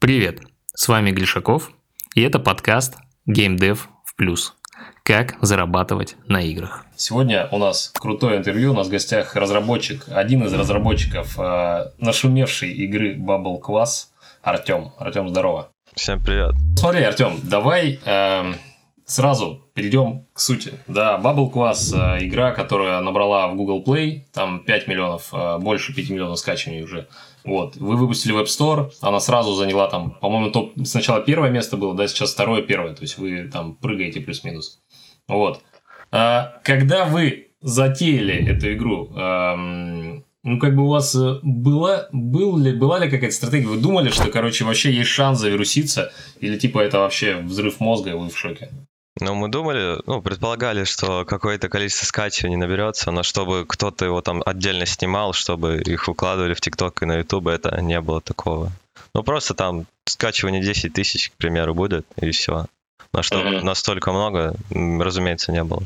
Привет, с вами Глишаков, и это подкаст Game Dev в плюс. Как зарабатывать на играх. Сегодня у нас крутое интервью, у нас в гостях разработчик, один из разработчиков э, нашумевшей игры Bubble Class, Артем. Артем, здорово. Всем привет. Смотри, Артем, давай э, сразу перейдем к сути. Да, Bubble Class э, игра, которая набрала в Google Play, там 5 миллионов, э, больше 5 миллионов скачиваний уже. Вот, вы выпустили в Store, она сразу заняла там, по-моему, топ, сначала первое место было, да, сейчас второе, первое, то есть вы там прыгаете плюс-минус. Вот. А, когда вы затеяли эту игру, эм, ну, как бы у вас э, была, был ли, была ли какая-то стратегия? Вы думали, что, короче, вообще есть шанс завируситься? Или, типа, это вообще взрыв мозга, и вы в шоке? Ну, мы думали, ну, предполагали, что какое-то количество скачиваний наберется, но чтобы кто-то его там отдельно снимал, чтобы их выкладывали в ТикТок и на Ютуб, это не было такого. Ну, просто там скачивание 10 тысяч, к примеру, будет, и все. Но что mm-hmm. настолько много, разумеется, не было.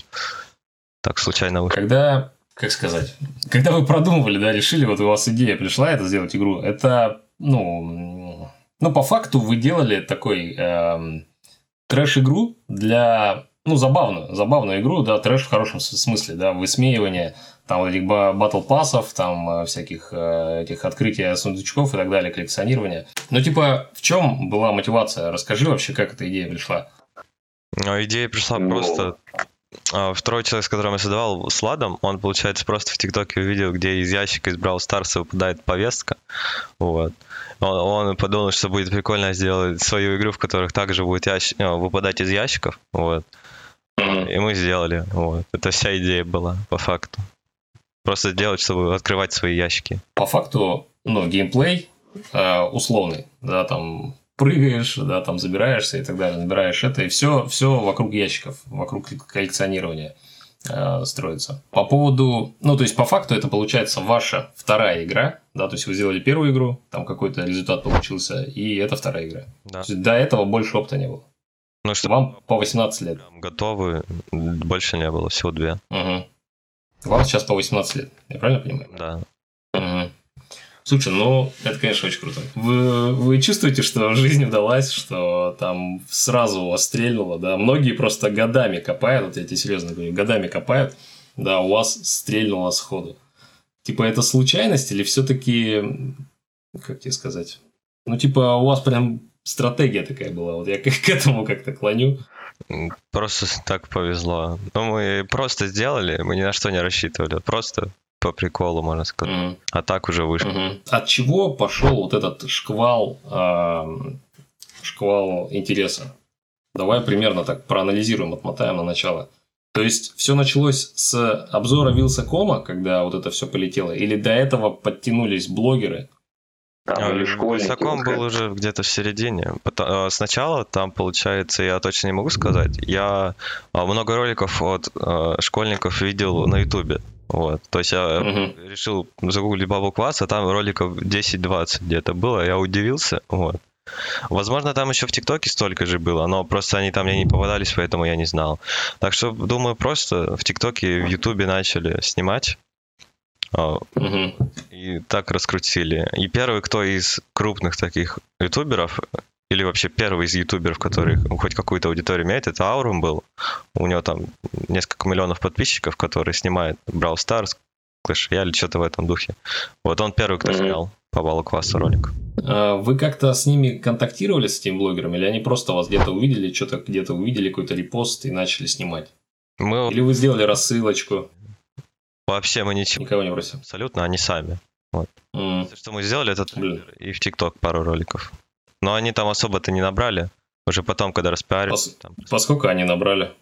Так случайно вышло. Когда, как сказать, когда вы продумывали, да, решили, вот у вас идея пришла это сделать игру, это, ну, ну, по факту вы делали такой... Эм, трэш-игру для... Ну, забавную, забавную игру, да, трэш в хорошем смысле, да, высмеивание там вот этих батл пассов, там э, всяких э, этих открытия сундучков и так далее, коллекционирования. Ну, типа, в чем была мотивация? Расскажи вообще, как эта идея пришла. Ну, идея пришла ну... просто второй человек, с которым я создавал, с Ладом, он, получается, просто в ТикТоке увидел, где из ящика из Brawl Stars выпадает повестка. Вот. Он, он подумал, что будет прикольно сделать свою игру, в которых также будет ящ... ну, выпадать из ящиков. Вот. И мы сделали. Вот. Это вся идея была, по факту. Просто сделать, чтобы открывать свои ящики. По факту, ну, геймплей э, условный, да, там прыгаешь, да, там забираешься и так далее, набираешь это, и все, все вокруг ящиков, вокруг коллекционирования э, строится. По поводу, ну, то есть, по факту это получается ваша вторая игра, да, то есть, вы сделали первую игру, там какой-то результат получился, и это вторая игра. Да. То есть, до этого больше опыта не было. Ну, что Вам по 18 лет. Готовы, больше не было, всего две. Угу. Вам сейчас по 18 лет, я правильно понимаю? Да. Слушай, ну, это, конечно, очень круто. Вы, вы чувствуете, что жизнь удалась, что там сразу у вас стрельнуло, да? Многие просто годами копают, вот я тебе серьезно говорю, годами копают, да, у вас стрельнуло сходу. Типа, это случайность или все-таки, как тебе сказать? Ну, типа, у вас прям стратегия такая была. Вот я к, к этому как-то клоню. Просто так повезло. Ну, мы просто сделали, мы ни на что не рассчитывали. Просто по приколу, можно сказать. Mm-hmm. А так уже вышло. Mm-hmm. От чего пошел вот этот шквал, э, шквал интереса? Давай примерно так проанализируем, отмотаем на начало. То есть все началось с обзора Вилсакома, когда вот это все полетело, или до этого подтянулись блогеры? Там, Вилсаком был уже где-то в середине. А, сначала там, получается, я точно не могу сказать. Я а, много роликов от а, школьников видел на Ютубе. Вот. То есть я угу. решил загуглить бабу квас, а там роликов 10-20 где-то было, я удивился. Вот. Возможно, там еще в ТикТоке столько же было, но просто они там мне не попадались, поэтому я не знал. Так что, думаю, просто в ТикТоке, в Ютубе начали снимать. Угу. И так раскрутили. И первый, кто из крупных таких ютуберов, или вообще первый из ютуберов, который хоть какую-то аудиторию имеет, это Аурум был. У него там несколько миллионов подписчиков, который снимает Brawl Stars, Clash Royale, что-то в этом духе. Вот он первый, кто снял по баллу класса ролик. А вы как-то с ними контактировали, с этим блогером, или они просто вас где-то увидели, что-то где-то увидели, какой-то репост и начали снимать? Мы... Или вы сделали рассылочку? Вообще мы ничего. Никого не просим. Абсолютно, они сами. Вот. Mm. Что мы сделали, это и в ТикТок пару роликов. Но они там особо-то не набрали. Уже потом, когда распиарились. По, там... Поскольку они набрали?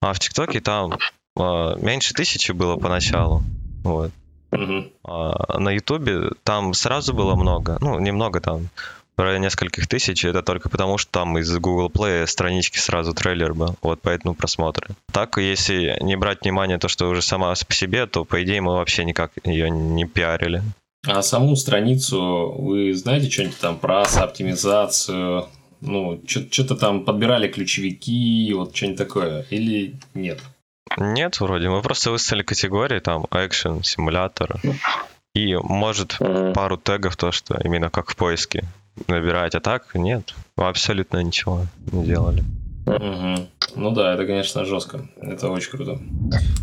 А в ТикТоке там а, меньше тысячи было поначалу. Вот. Угу. А на Ютубе там сразу было много. Ну, немного там, в районе нескольких тысяч. Это только потому, что там из Google Play странички сразу трейлер был. Вот поэтому просмотры. Так, если не брать внимание то, что уже сама по себе, то, по идее, мы вообще никак ее не пиарили. А саму страницу вы знаете что-нибудь там про оптимизацию? Ну, что-то там подбирали ключевики, вот что-нибудь такое, или нет? Нет, вроде. Мы просто выставили категории, там, экшен, симулятор. И, может, пару тегов, то, что именно как в поиске. набирать, а так нет, абсолютно ничего не делали. Угу. Ну да, это, конечно, жестко. Это очень круто.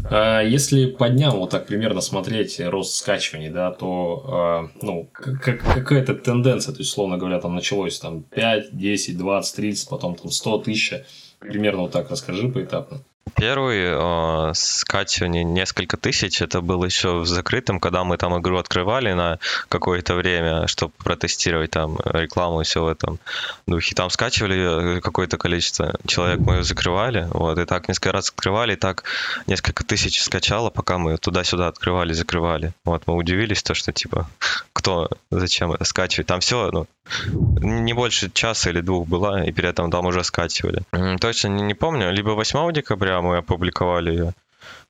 А если по дням вот так примерно смотреть рост скачиваний, да, то а, ну, как, какая-то тенденция, то есть, словно говоря, там началось там 5, 10, 20, 30, потом там 100 тысяч. Примерно вот так расскажи поэтапно. Первый э, скачивание несколько тысяч, это было еще в закрытом, когда мы там игру открывали на какое-то время, чтобы протестировать там рекламу и все в этом духе. Там скачивали какое-то количество человек, мы ее закрывали, вот, и так несколько раз открывали, и так несколько тысяч скачало, пока мы туда-сюда открывали, закрывали. Вот, мы удивились, то, что, типа, кто, зачем скачивать. Там все, ну, не больше часа или двух было, и перед этим там уже скачивали. Точно не, не помню, либо 8 декабря мы опубликовали ее,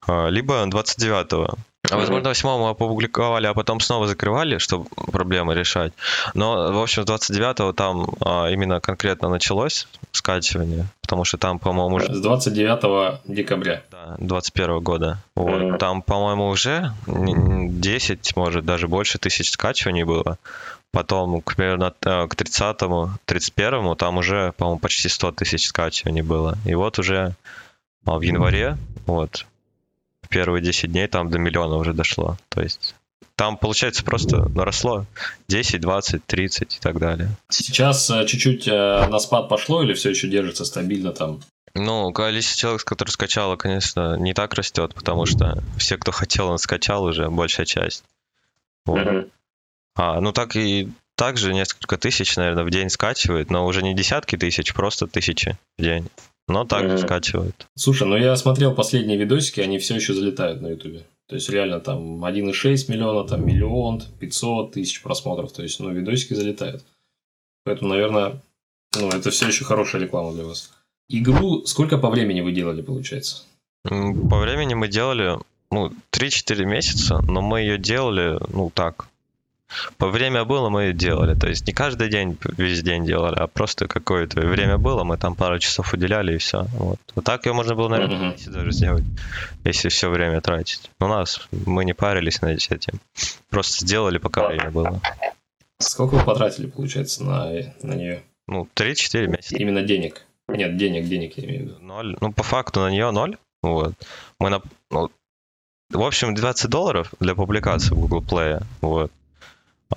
а, либо 29 а возможно, 8 мы опубликовали, а потом снова закрывали, чтобы проблемы решать. Но, в общем, с 29 там а, именно конкретно началось скачивание, потому что там, по-моему, уже... С 29 декабря. Да, 21 года. Вот. Mm-hmm. Там, по-моему, уже 10, может, даже больше тысяч скачиваний было. Потом, к примерно э, к 30-му, 31-му, там уже, по-моему, почти 100 тысяч скачиваний было. И вот уже а, в январе, вот, первые 10 дней там до миллиона уже дошло. То есть там, получается, просто наросло 10, 20, 30 и так далее. Сейчас э, чуть-чуть э, на спад пошло или все еще держится стабильно там? Ну, количество человек, который скачало, конечно, не так растет, потому что все, кто хотел, он скачал уже, большая часть. Вот. Mm-hmm. А, ну так и также несколько тысяч, наверное, в день скачивает, но уже не десятки тысяч, просто тысячи в день. Но также mm-hmm. скачивают. Слушай, ну я смотрел последние видосики, они все еще залетают на Ютубе. То есть реально там 1,6 миллиона, там миллион, 500 тысяч просмотров. То есть, ну, видосики залетают. Поэтому, наверное, ну, это все еще хорошая реклама для вас. Игру сколько по времени вы делали, получается? По времени мы делали, ну, 3-4 месяца, но мы ее делали, ну, так, время было, мы делали. То есть не каждый день, весь день делали, а просто какое-то время было, мы там пару часов уделяли и все. Вот, вот так ее можно было, наверное, месяц даже сделать, если все время тратить. У нас мы не парились над этим. Просто сделали, пока время было. Сколько вы потратили, получается, на, на нее? Ну, 3-4 месяца. Именно денег? Нет, денег, денег я имею в виду. Ноль. Ну, по факту на нее ноль. Вот. Мы на... Ну, в общем, 20 долларов для публикации в Google Play. Вот.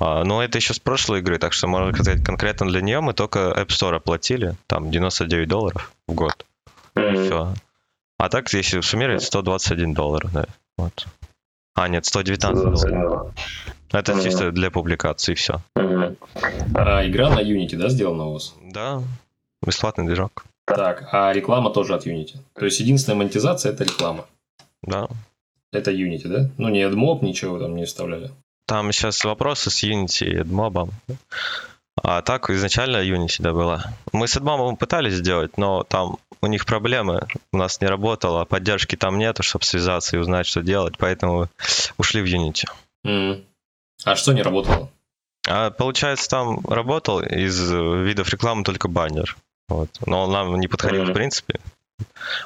Но это еще с прошлой игры, так что можно сказать, конкретно для нее мы только App Store оплатили, там 99 долларов в год. Mm-hmm. Все. А так, если суммировать, 121 доллар, да. Вот. А, нет, 119 долларов. Это mm-hmm. чисто для публикации, все. Mm-hmm. А, игра на Unity, да, сделана у вас? Да, бесплатный движок. Так, а реклама тоже от Unity? То есть единственная монетизация это реклама? Да. Это Unity, да? Ну, не AdMob, ничего там не вставляли? Там сейчас вопросы с Unity и AdMob. А так изначально Unity, да, было. Мы с AdMob пытались сделать, но там у них проблемы. У нас не работало, поддержки там нету, чтобы связаться и узнать, что делать, поэтому ушли в Unity. Mm. А что не работало? А, получается, там работал из видов рекламы только баннер. Вот. Но он нам не подходил mm-hmm. в принципе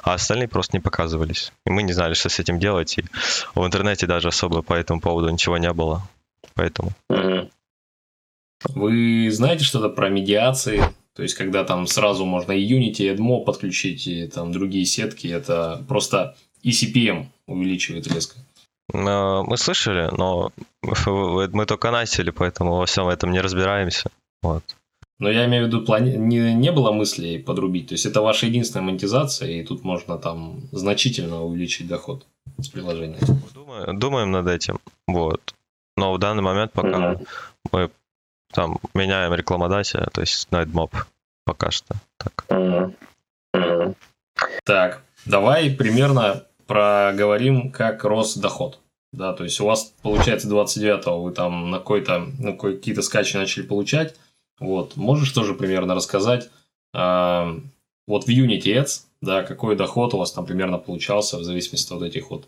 а остальные просто не показывались. И мы не знали, что с этим делать, и в интернете даже особо по этому поводу ничего не было. Поэтому. Вы знаете что-то про медиации? То есть, когда там сразу можно и Unity, и AdMob подключить, и там другие сетки, это просто ECPM увеличивает резко. А, мы слышали, но мы только начали, поэтому во всем этом не разбираемся. Вот. Но я имею в виду, плани... не, не было мыслей подрубить. То есть это ваша единственная монетизация, и тут можно там значительно увеличить доход с приложения. Думаем, думаем над этим. Вот. Но в данный момент пока mm-hmm. мы там меняем рекламодателя, то есть AdMob пока что. Так. Mm-hmm. Mm-hmm. так, давай примерно проговорим, как рос доход. Да, то есть у вас получается 29-го вы там на какой-то на какие-то скачи начали получать, вот. Можешь тоже примерно рассказать, э, вот в Unity Ads, да, какой доход у вас там примерно получался в зависимости от этих вот,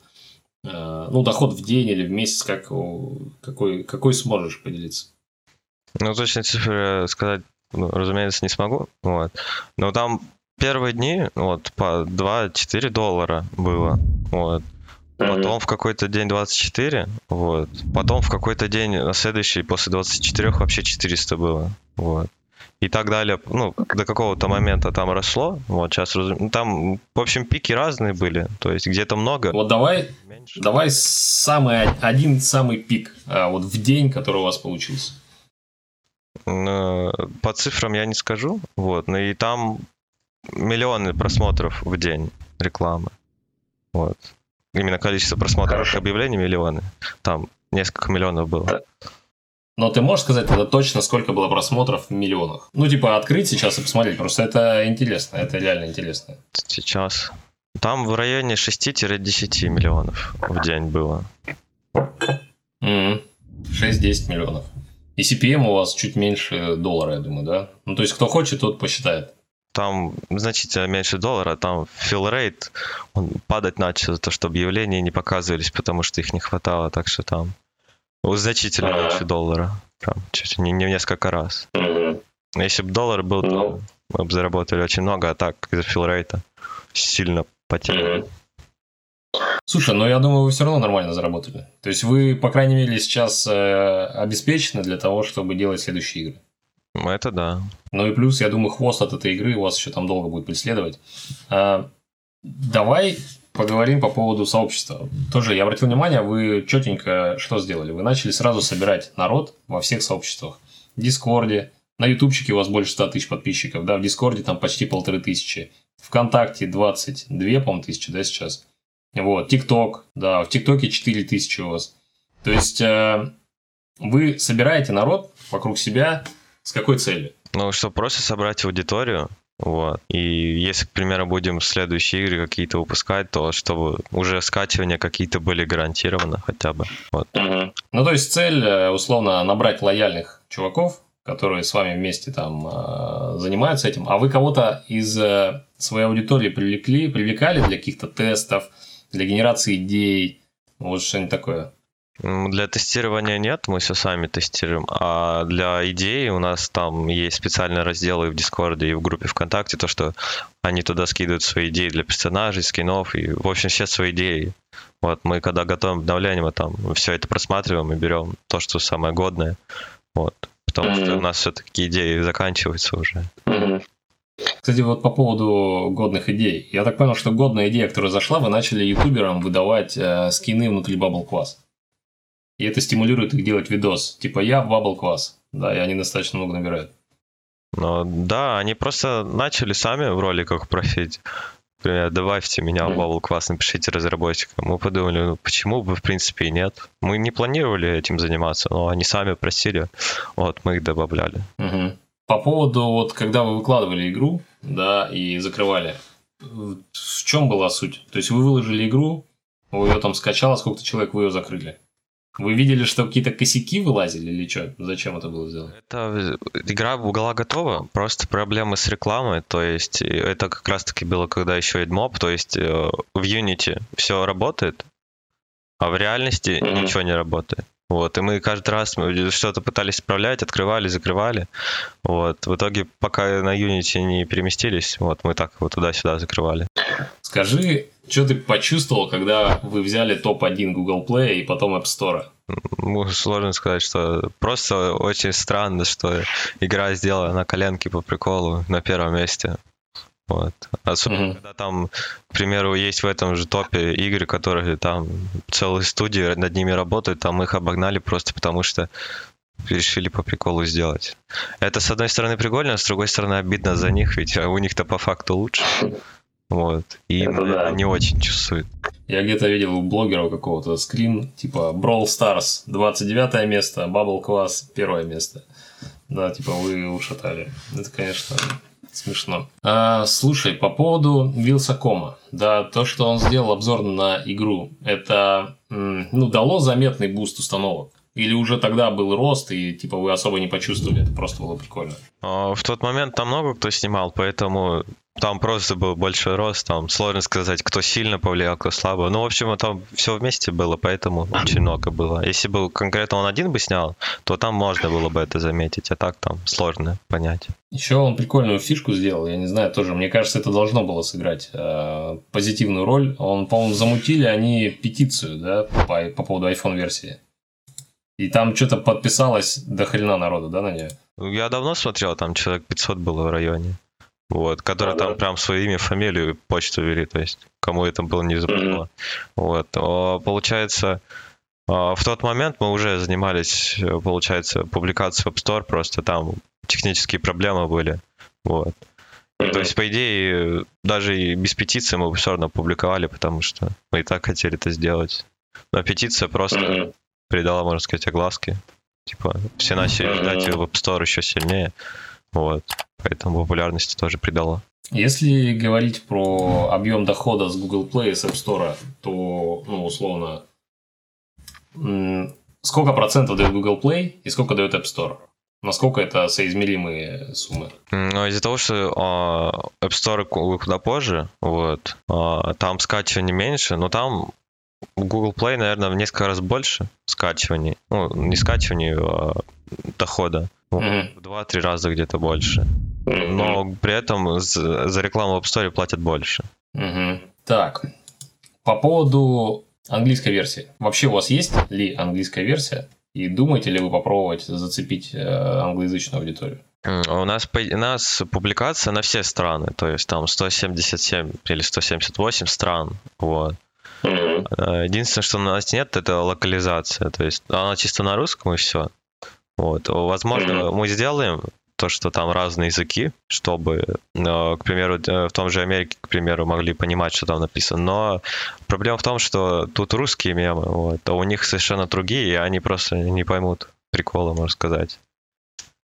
э, ну, доход в день или в месяц, как, какой, какой сможешь поделиться? Ну, точно цифры сказать, ну, разумеется, не смогу, вот. Но там первые дни, вот, по 2-4 доллара было, вот. Потом в какой-то день 24, вот. Потом в какой-то день на следующий, после 24 вообще 400 было, вот. и так далее, ну, до какого-то момента там росло, вот сейчас, ну, там, в общем, пики разные были, то есть где-то много. Вот давай, меньше. давай самый, один самый пик, а, вот в день, который у вас получился. По цифрам я не скажу, вот, но и там миллионы просмотров в день рекламы, вот. Именно количество просмотров Хорошо. объявлений миллионы, там несколько миллионов было. Но ты можешь сказать тогда точно, сколько было просмотров в миллионах? Ну, типа, открыть сейчас и посмотреть. Просто это интересно. Это реально интересно. Сейчас. Там в районе 6-10 миллионов в день было. Mm-hmm. 6-10 миллионов. И CPM у вас чуть меньше доллара, я думаю, да? Ну, то есть, кто хочет, тот посчитает. Там значительно меньше доллара, там fill rate, он падать начал, то, что объявления не показывались, потому что их не хватало, так что там Значительно ага. меньше доллара. Прям чуть не, не в несколько раз. Угу. Если бы доллар был, ну. то мы бы заработали очень много, а так из-за филрейта сильно потеряли. Угу. Слушай, ну я думаю, вы все равно нормально заработали. То есть вы, по крайней мере, сейчас э, обеспечены для того, чтобы делать следующие игры. Это да. Ну и плюс, я думаю, хвост от этой игры у вас еще там долго будет преследовать. А, давай поговорим по поводу сообщества. Тоже я обратил внимание, вы четенько что сделали? Вы начали сразу собирать народ во всех сообществах. В Дискорде, на Ютубчике у вас больше 100 тысяч подписчиков, да, в Дискорде там почти полторы тысячи. ВКонтакте 22, по-моему, тысячи, да, сейчас. Вот, ТикТок, да, в ТикТоке 4 тысячи у вас. То есть, э, вы собираете народ вокруг себя с какой целью? Ну, чтобы просто собрать аудиторию, вот. И если, к примеру, будем следующие игры какие-то выпускать, то чтобы уже скачивания какие-то были гарантированы хотя бы. Вот. Угу. Ну, то есть цель, э, условно, набрать лояльных чуваков, которые с вами вместе там э, занимаются этим, а вы кого-то из э, своей аудитории привлекли, привлекали для каких-то тестов, для генерации идей, вот что-нибудь такое? Для тестирования нет, мы все сами тестируем. А для идей у нас там есть специальные разделы в Дискорде и в группе ВКонтакте, то, что они туда скидывают свои идеи для персонажей, скинов и, в общем, все свои идеи. Вот, мы когда готовим обновление, мы там все это просматриваем и берем то, что самое годное. Вот. Потому mm-hmm. что у нас все-таки идеи заканчиваются уже. Mm-hmm. Кстати, вот по поводу годных идей. Я так понял, что годная идея, которая зашла, вы начали ютуберам выдавать э, скины внутри Bubble Class. И это стимулирует их делать видос. Типа я в Bubble Class. Да, и они достаточно много набирают. Ну, да, они просто начали сами в роликах просить. Например, добавьте меня в Bubble Class, напишите разработчикам. Мы подумали, ну почему бы в принципе и нет. Мы не планировали этим заниматься, но они сами просили, вот мы их добавляли. Угу. По поводу, вот когда вы выкладывали игру, да, и закрывали, в чем была суть? То есть вы выложили игру, вы ее там скачало, сколько-то человек вы ее закрыли? Вы видели, что какие-то косяки вылазили или что? Зачем это было сделано? Это игра была готова, просто проблемы с рекламой, то есть это как раз-таки было, когда еще AdMob, то есть э, в Unity все работает, а в реальности mm-hmm. ничего не работает. Вот, и мы каждый раз что-то пытались исправлять, открывали, закрывали. Вот, в итоге, пока на Unity не переместились, вот, мы так вот туда-сюда закрывали. Скажи, что ты почувствовал, когда вы взяли топ-1 Google Play и потом App Store? Ну, сложно сказать, что просто очень странно, что игра сделана на коленке по приколу на первом месте. Вот. Особенно, mm-hmm. когда там, к примеру, есть в этом же топе игры, которые там целые студии над ними работают, там их обогнали просто потому, что решили по приколу сделать. Это, с одной стороны, прикольно, а с другой стороны, обидно за них, ведь у них-то по факту лучше. Вот. И это, да. не очень чувствует. Я где-то видел у блогера какого-то скрин, типа Brawl Stars 29 место, Bubble Class первое место. Да, типа вы ушатали. Это, конечно, Смешно. А, слушай, по поводу Wylsacom а. Да, то, что он сделал обзор на игру, это ну, дало заметный буст установок. Или уже тогда был рост, и типа вы особо не почувствовали, это просто было прикольно? А, в тот момент там много кто снимал, поэтому там просто был большой рост, там сложно сказать, кто сильно повлиял, кто слабо. Ну, в общем, там все вместе было, поэтому очень много было. Если бы конкретно он один бы снял, то там можно было бы это заметить, а так там сложно понять. Еще он прикольную фишку сделал, я не знаю, тоже, мне кажется, это должно было сыграть э, позитивную роль. Он, по-моему, замутили они петицию, да, по, по поводу iPhone версии. И там что-то подписалось до хрена народу, да, на нее? Я давно смотрел, там человек 500 было в районе. Вот, которые Да, там да. прям свое имя, фамилию, почту вели, то есть кому это было не запомнило. Вот, а, получается, а, в тот момент мы уже занимались, получается, публикацией в App Store, просто там технические проблемы были. Вот. То есть, по идее, даже и без петиции мы бы все равно публиковали, потому что мы и так хотели это сделать. Но петиция просто. Придала, можно сказать, огласки. Типа, все начали ждать в App Store еще сильнее. Вот. Поэтому популярности тоже придала. Если говорить про объем дохода с Google Play и с App Store, то, ну, условно, сколько процентов дает Google Play и сколько дает App Store? Насколько это соизмеримые суммы? Но из-за того, что а, App Store ку- куда позже, вот, а, там скачиваний меньше, но там Google Play, наверное, в несколько раз больше скачиваний. Ну, не скачиваний, а дохода. Мгм. В два-три раза где-то больше. Но при этом за за рекламу в App Store платят больше. Так, по поводу английской версии. Вообще у вас есть ли английская версия? И думаете ли вы попробовать зацепить э, англоязычную аудиторию? М, У нас, у нас публикация на все страны, то есть там 177 или 178 стран. Вот. Э, Единственное, что у нас нет, это локализация. То есть она чисто на русском и все. Вот. Возможно, Мгм. мы сделаем то, что там разные языки, чтобы, э, к примеру, э, в том же Америке, к примеру, могли понимать, что там написано. Но проблема в том, что тут русские мемы, вот, а у них совершенно другие, и они просто не поймут прикола, можно сказать.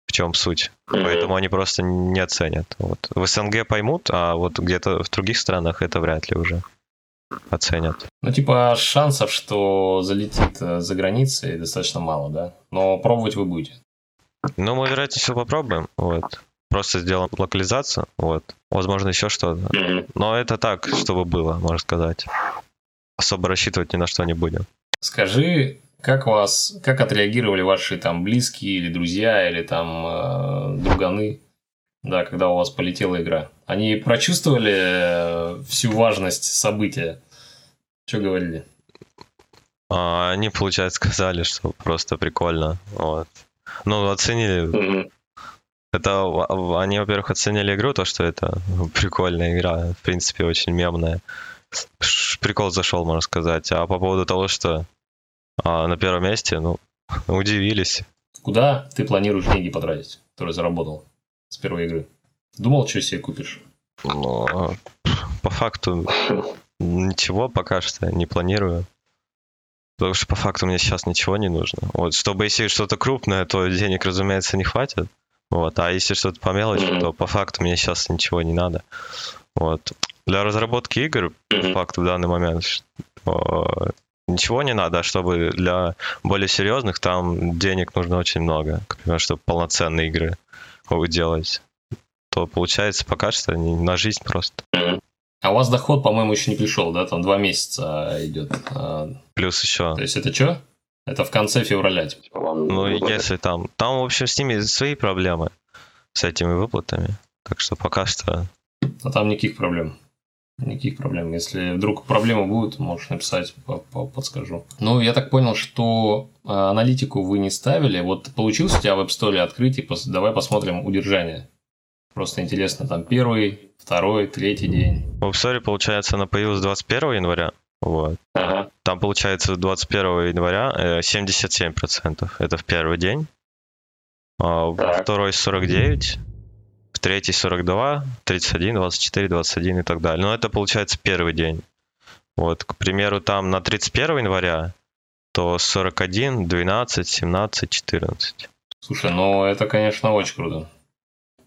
В чем суть. Мгм. Поэтому они просто не оценят. Вот. В СНГ поймут, а вот где-то в других странах это вряд ли уже оценят. Ну, типа, шансов, что залетит э, за границей, достаточно мало, да? Но пробовать вы будете. Ну, мы, вероятнее всего, попробуем. Вот. Просто сделаем локализацию. Вот. Возможно, еще что-то. Но это так, чтобы было, можно сказать. Особо рассчитывать ни на что не будем. Скажи, как вас, как отреагировали ваши там близкие или друзья, или там э, друганы, да, когда у вас полетела игра? Они прочувствовали э, всю важность события? Что говорили? А они, получается, сказали, что просто прикольно. Вот. Ну, оценили. Мгм. Это в- они, во-первых, оценили игру, то, что это прикольная игра. В принципе, очень мемная. Прикол зашел, можно сказать. А по поводу того, что а, на первом месте, ну, удивились. Куда ты планируешь деньги потратить, которые заработал с первой игры? Думал, что себе купишь? Но по факту ничего пока что не планирую. Потому что по факту мне сейчас ничего не нужно. Вот, чтобы если что-то крупное, то денег, разумеется, не хватит. Вот, а если что-то по мелочи, то по факту мне сейчас ничего не надо. Вот. Для разработки игр, по факту, в данный момент ничего не надо, а чтобы для более серьезных там денег нужно очень много. К примеру, чтобы полноценные игры делать. То получается пока что не- на жизнь просто. А у вас доход, по-моему, еще не пришел, да? Там два месяца идет. А, Плюс еще То есть это что? Это в конце февраля. типа. Вам Ну, и выплатят? если там... Там, в общем, с ними свои проблемы, с этими выплатами. Так что пока что... А там никаких проблем. Никаких проблем. Если вдруг проблемы будут, можешь написать, по- по- подскажу. Ну, я так понял, что э, аналитику вы не ставили. Вот получилось у тебя в App Store открыть, и пос- давай посмотрим удержание. Просто интересно, там первый, второй, третий день. В App Store, получается, она появилась 21 января. Вот. Ага. Там, получается, 21 января э, 77%. Это в первый день. А Так. второй 49, в третий 42, 31, 24, 21 и так далее. Но это, получается, первый день. Вот, к примеру, там на 31 января то 41, 12, 17, 14. Слушай, ну это, конечно, очень круто.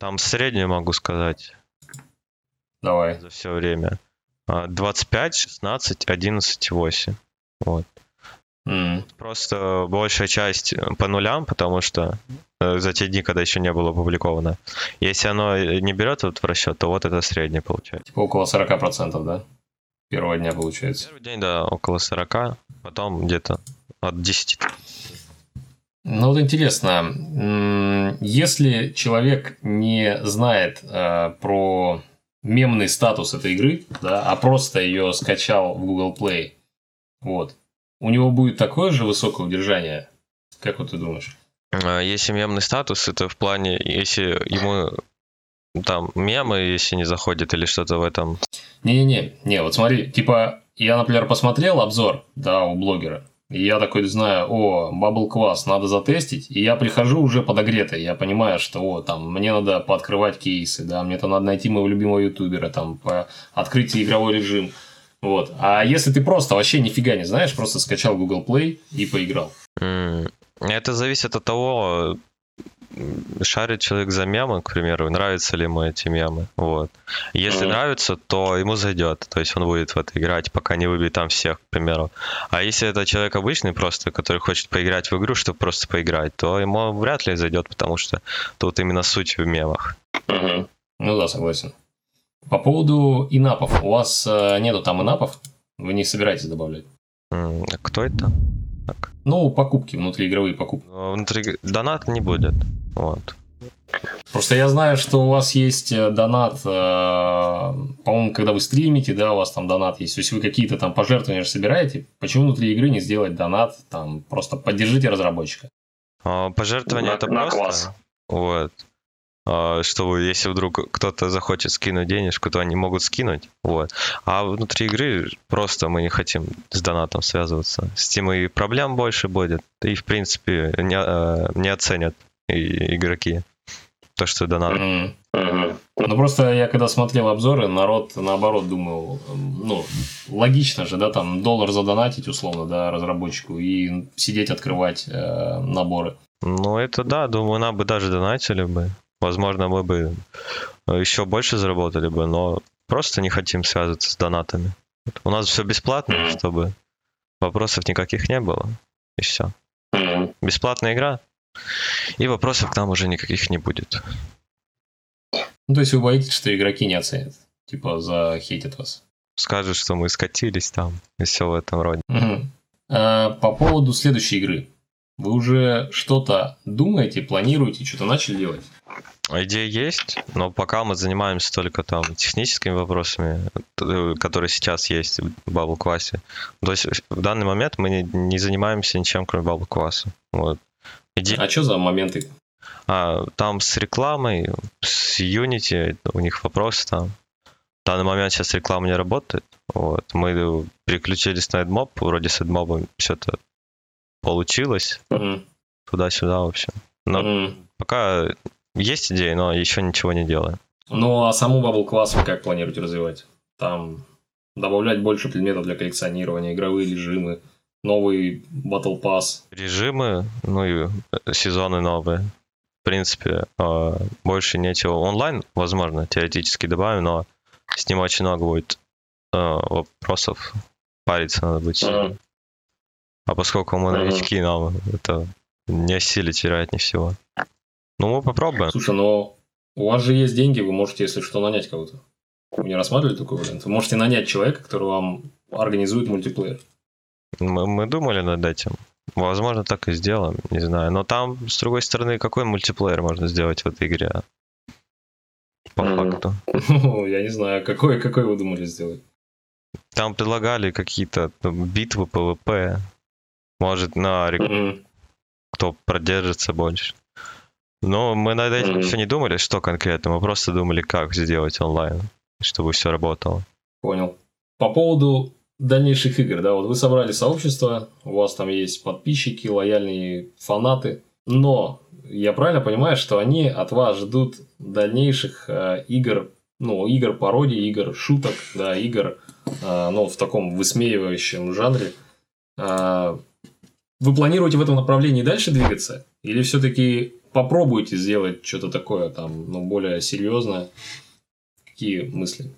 Там среднюю могу сказать Давай. за все время. А, 25, 16, 11, 8. Вот. М. Просто большая часть э, по нулям, потому что э, за те дни, когда еще не было опубликовано. Если оно э, не берет вот в расчет, то вот это среднее получается. Типа около 40%, да? Первого дня получается. Первый день, да, около 40, потом где-то от 10. Ну вот интересно, если человек не знает э, про мемный статус этой игры, да, а просто ее скачал в Google Play, вот, у него будет такое же высокое удержание, как вот ты думаешь? А, Если мемный статус, это в плане, если ему там мемы, если не заходит или что-то в этом. Не-не-не, не, вот смотри, типа, я, например, посмотрел обзор, да, у блогера, я такой знаю, о, Bubble Квас, надо затестить, и я прихожу уже подогретый, я понимаю, что, о, там, мне надо пооткрывать кейсы, да, мне-то надо найти моего любимого ютубера, там, по открыть игровой режим, вот. А если ты просто вообще нифига не знаешь, просто скачал Google Play и поиграл. Это зависит от того, шарит человек за мемы, к примеру, нравятся ли ему эти мемы. Вот. Если Мгм. нравится, то ему зайдет. То есть он будет в это играть, пока не выбьет там всех, к примеру. А если это человек обычный просто, который хочет поиграть в игру, чтобы просто поиграть, то ему вряд ли зайдет, потому что тут именно суть в мемах. Ну да, согласен. По поводу инапов. У вас э, нету там инапов? Вы не собираетесь добавлять? Кто это? Так. Ну, покупки, внутриигровые покупки. Ну, Внутри донат не будет. Вот. Просто я знаю, что у вас есть э, донат, э, по-моему, когда вы стримите, да, у вас там донат есть. То есть вы какие-то там пожертвования же собираете. Почему внутри игры не сделать донат? Там просто поддержите разработчика. А, Пожертвование На- это на просто. класс. Вот. А, Чтобы, если вдруг кто-то захочет скинуть денежку, то они могут скинуть. Вот. А внутри игры просто мы не хотим с донатом связываться. С тем и проблем больше будет. И, в принципе, не, э, не оценят игроки то, что донат. Мгм. Ну, просто я когда смотрел обзоры, народ, наоборот, думал, ну, логично же, да, там, доллар задонатить, условно, да, разработчику, и сидеть открывать э, наборы. Ну, это да, думаю, нам бы даже донатили бы. Возможно, мы бы еще больше заработали бы, но просто не хотим связываться с донатами. У нас все бесплатно, чтобы вопросов никаких не было. И все. Бесплатная игра. И вопросов к нам уже никаких не будет. Ну, то есть вы боитесь, что игроки не оценят, типа, захейтят вас. Скажут, что мы скатились там, и все в этом роде. Мгм. А, по поводу следующей игры. Вы уже что-то думаете, планируете, что-то начали делать? Идея есть, но пока мы занимаемся только там техническими вопросами, э, которые сейчас есть в Bubble классе. То есть в данный момент мы не, не занимаемся ничем, кроме Bubble класса. Вот. Идея А что за моменты? А, там с рекламой, с Unity, у них вопросы там. В данный момент сейчас реклама не работает. Вот. Мы переключились на AdMob, вроде с AdMob что-то получилось. Мгм. Туда-сюда, в общем. Но Мгм. пока есть идеи, но еще ничего не делаем. Ну, а саму Bubble класс вы как планируете развивать? Там добавлять больше предметов для коллекционирования, игровые режимы, новый Battle Pass. Режимы, ну и э, сезоны новые. В принципе, э, больше нечего. Онлайн, возможно, теоретически добавим, но с ним очень много будет э, вопросов. Париться надо будет сильно. А поскольку мы новички, нам это не осилить, вероятнее всего. Ну, мы попробуем. Слушай, но у вас же есть деньги, вы можете, если что, нанять кого-то. Вы не рассматривали такой вариант? Вы можете нанять человека, который вам организует мультиплеер. Мы, мы думали над этим. Возможно, так и сделаем, не знаю. Но там, с другой стороны, какой мультиплеер можно сделать в этой игре? По Мгм. факту. Ну, Я не знаю, какой, какой вы думали сделать? Там предлагали какие-то там, битвы PvP. Может, на рек- Мгм. кто продержится больше. Но мы над этим Мгм. еще не думали, что конкретно. Мы просто думали, как сделать онлайн, чтобы все работало. Понял. По поводу дальнейших игр, да, вот вы собрали сообщество, у вас там есть подписчики, лояльные фанаты, но я правильно понимаю, что они от вас ждут дальнейших э, игр, ну, игр пародий, игр шуток, да, игр, э, ну, в таком высмеивающем жанре. Э, вы планируете в этом направлении дальше двигаться? Или все-таки попробуйте сделать что-то такое, там, ну, более серьезное? Какие мысли?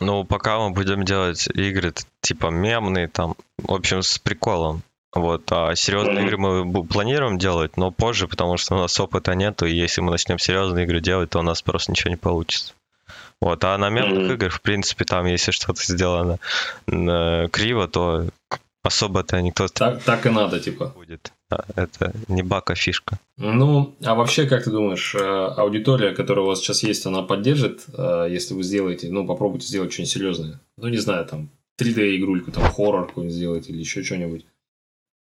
Ну, пока мы будем делать игры типа мемные, там, в общем, с приколом. Вот, а серьезные игры мы планируем делать, но позже, потому что у нас опыта нету, и если мы начнем серьезные игры делать, то у нас просто ничего не получится. Вот, а на мемных играх, в принципе, там, если что-то сделано э, криво, то особо-то никто Так, так и надо, типа. будет. А, Это не баг, а фишка. Ну, а вообще, как ты думаешь, э, аудитория, которая у вас сейчас есть, она поддержит, э, если вы сделаете, ну, попробуйте сделать что-нибудь серьезное? Ну, не знаю, там, 3D-игрульку, там, хоррор какой-нибудь сделать или еще что-нибудь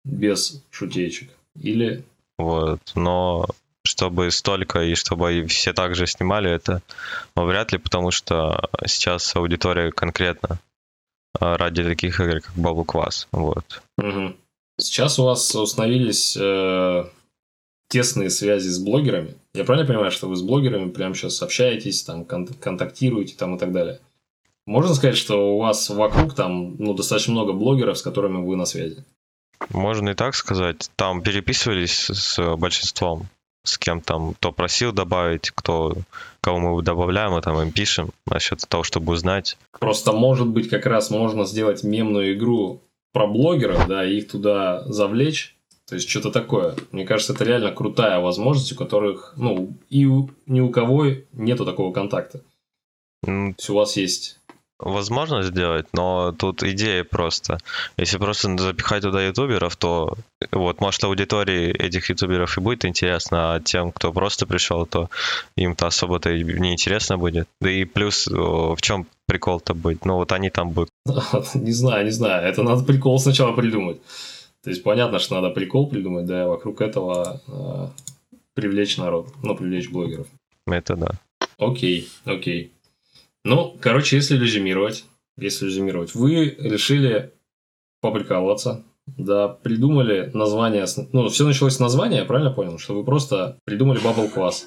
без шутеечек? Или вот, но чтобы столько и чтобы все также снимали это, вряд ли, потому что сейчас аудитория конкретно ради таких игр, как Bubble Quass, вот. Угу. Сейчас у вас установились э, тесные связи с блогерами. Я правильно понимаю, что вы с блогерами прямо сейчас общаетесь, там кон- контактируете там и так далее? Можно сказать, что у вас вокруг там ну, достаточно много блогеров, с которыми вы на связи? Можно и так сказать. Там переписывались с большинством, с кем там кто просил добавить, кто кого мы добавляем, мы там им пишем насчет того, чтобы узнать. Просто, может быть, как раз можно сделать мемную игру про блогеров, да, и их туда завлечь. То есть что-то такое. Мне кажется, это реально крутая возможность, у которых, ну, и у, ни у кого нету такого контакта. То есть у вас есть возможно сделать, но тут идея просто. Если просто запихать туда ютуберов, то вот, может, аудитории этих ютуберов и будет интересно, а тем, кто просто пришел, то им-то особо-то не интересно будет. Да и плюс в чем прикол-то будет? Ну, вот они там будут. Не знаю, не знаю. Это надо прикол сначала придумать. То есть понятно, что надо прикол придумать, да, вокруг этого э, привлечь народ, ну, привлечь блогеров. Это да. Окей, окей. Ну, короче, если резюмировать, если резюмировать, вы решили поприкалываться, да, придумали название, ну, все началось с названия, я правильно понял, что вы просто придумали Bubble Class.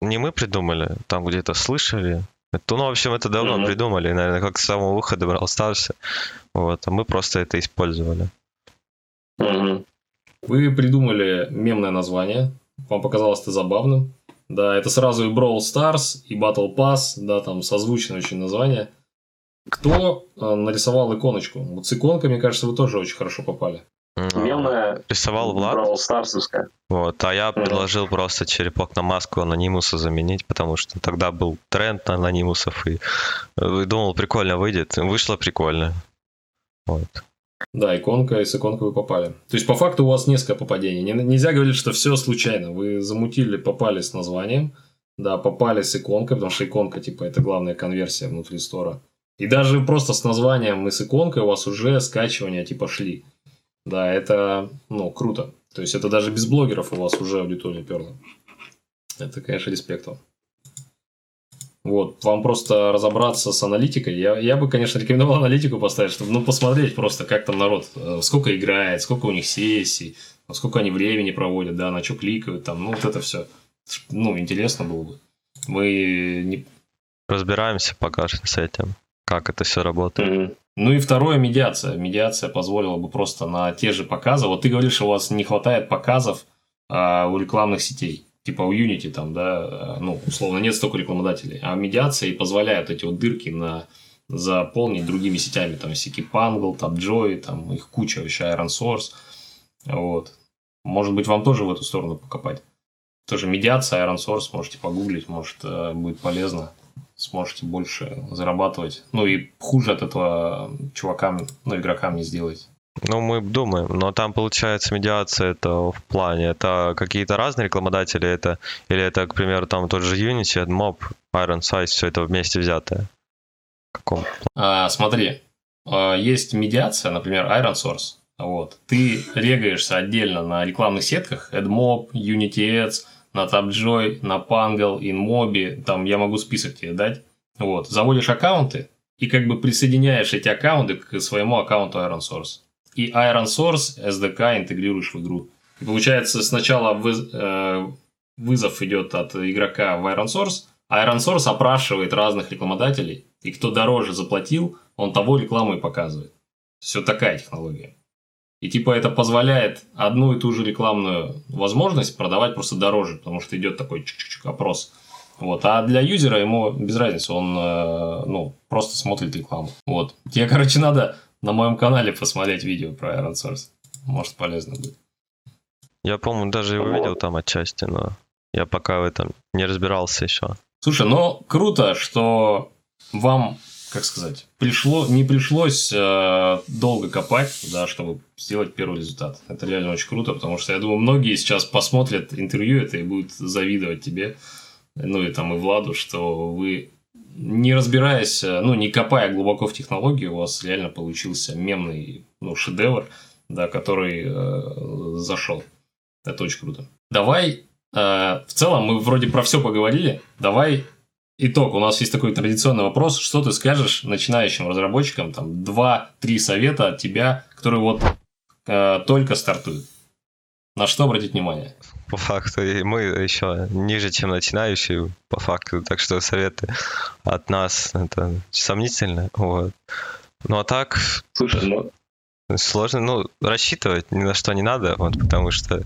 Не мы придумали, там где-то слышали. Это, ну, в общем, это давно mm-hmm. придумали, наверное, как с самого выхода Brawl Stars. Вот, а мы просто это использовали. Mm-hmm. Вы придумали мемное название, вам показалось это забавным, да, это сразу и Brawl Stars, и Battle Pass, да, там созвучное очень название. Кто э, нарисовал иконочку? Вот с иконкой, мне кажется, вы тоже очень хорошо попали. Мемная рисовал Влад. Brawl Старсовская. Вот, а я mm-hmm. предложил просто черепок на маску анонимуса заменить, потому что тогда был тренд на анонимусов, и э, думал, прикольно выйдет. Вышло прикольно. Вот. Да, иконка, и с иконкой вы попали. То есть, по факту у вас несколько попадений. нельзя говорить, что все случайно. Вы замутили, попали с названием, да, попали с иконкой, потому что иконка, типа, это главная конверсия внутри стора. И даже просто с названием и с иконкой у вас уже скачивания, типа, шли. Да, это, ну, круто. То есть, это даже без блогеров у вас уже аудитория перла. Это, конечно, респект вам. Вот, вам просто разобраться с аналитикой. Я, я бы, конечно, рекомендовал аналитику поставить, чтобы ну, посмотреть просто, как там народ, э, сколько играет, сколько у них сессий, сколько они времени проводят, да, на что кликают, там, ну, вот это все. Ну, интересно было бы. Мы не... Разбираемся пока с этим, как это все работает. Mm-hmm. Ну и второе, медиация. Медиация позволила бы просто на те же показы. Вот ты говоришь, у вас не хватает показов а, у рекламных сетей типа у Unity там, да, ну, условно, нет столько рекламодателей, а медиация и позволяет эти вот дырки на заполнить другими сетями, там, всякие Pangle, там, Joy, там, их куча вообще, Iron Source, вот. Может быть, вам тоже в эту сторону покопать. Тоже медиация, Iron Source, можете погуглить, может, э, будет полезно, сможете больше зарабатывать. Ну, и хуже от этого чувакам, ну, игрокам не сделать. Ну, мы думаем, но там получается медиация это в плане, это какие-то разные рекламодатели, это или это, к примеру, там тот же Unity, Mob, Iron Size, все это вместе взятое? Каком а, смотри, а, есть медиация, например, Iron Source, вот, ты регаешься отдельно на рекламных сетках, AdMob, Unity Ads, на TapJoy, на Pangle, InMobi, там я могу список тебе дать, вот, заводишь аккаунты, и как бы присоединяешь эти аккаунты к своему аккаунту Iron Source и Iron Source SDK интегрируешь в игру. И получается, сначала э, вызов идет от игрока в Iron Source, а Iron Source опрашивает разных рекламодателей, и кто дороже заплатил, он того рекламу и показывает. Все такая технология. И типа это позволяет одну и ту же рекламную возможность продавать просто дороже, потому что идет такой чик-чик опрос. Вот. А для юзера ему без разницы, он э, ну, просто смотрит рекламу. Вот. Тебе, короче, надо на моем канале посмотреть видео про Iron Source. Может, полезно будет. Я, по-моему, даже его видел там отчасти, но я пока в этом не разбирался еще. Слушай, ну круто, что вам, как сказать, пришло, не пришлось э, долго копать, да, чтобы сделать первый результат. Это реально очень круто, потому что я думаю, многие сейчас посмотрят интервью это и будут завидовать тебе, ну и там и Владу, что вы не разбираясь, э, ну, не копая глубоко в технологии, у вас реально получился мемный ну, шедевр, да, который э, зашел. Это очень круто. давай, э, в целом мы вроде про все поговорили, давай итог. У нас есть такой традиционный вопрос, что ты скажешь начинающим разработчикам, там, два-три совета от тебя, которые вот э, только стартуют. На что обратить внимание? По факту, и мы еще ниже, чем начинающие, по факту, так что советы от нас это сомнительно, вот. Ну а так, Слушай, ну, сложно, ну, рассчитывать ни на что не надо, вот, потому что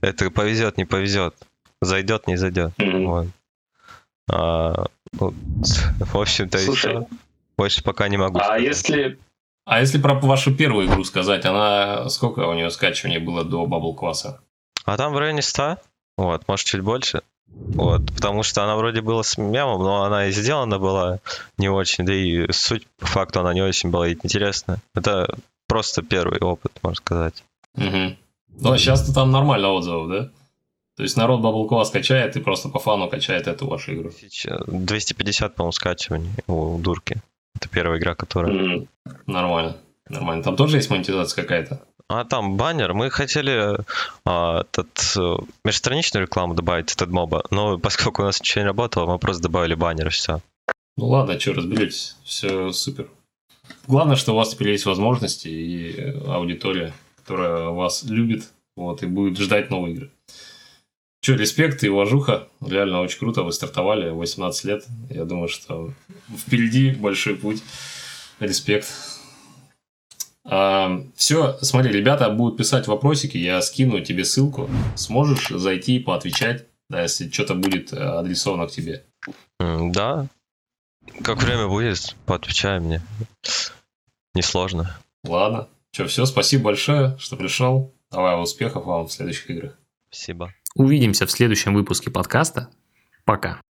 это повезет, не повезет, зайдет, не зайдет, мгм. вот. А, вот, в общем-то, все. Больше пока не могу а сказать. если... А если про вашу первую игру сказать, она сколько у нее скачиваний было до Bubble класса? А там в районе 100, вот, может чуть больше. Вот, потому что она вроде была с мемом, но она и сделана была не очень, да и суть по факту она не очень была интересна. Это просто первый опыт, можно сказать. Угу. Ну, а сейчас-то там нормально отзывов, да? То есть народ Bubble класс качает и просто по фану качает эту вашу игру. Сейчас 250, по-моему, скачиваний у Дурки. Это первая игра, которая... м, Нормально. Нормально. Там тоже есть монетизация какая-то? А там баннер. Мы хотели а, этот, э, межстраничную рекламу добавить от моба, но поскольку у нас ничего не работало, мы просто добавили баннер, все. Ну ладно, что, разберетесь. Все супер. Главное, что у вас теперь есть возможности и аудитория, которая вас любит, вот, и будет ждать новые игры. Че, респект и уважуха. Реально очень круто. Вы стартовали 18 лет. Я думаю, что впереди большой путь. Респект. Все, смотри, ребята будут писать вопросики, я скину тебе ссылку. Сможешь зайти, поотвечать, да, если что-то будет э, адресовано к тебе. Да. Как время будет, поотвечай мне. Несложно. Ладно. Че, все, спасибо большое, что пришел. Давай успехов вам в следующих играх. Спасибо. Увидимся в следующем выпуске подкаста. Пока.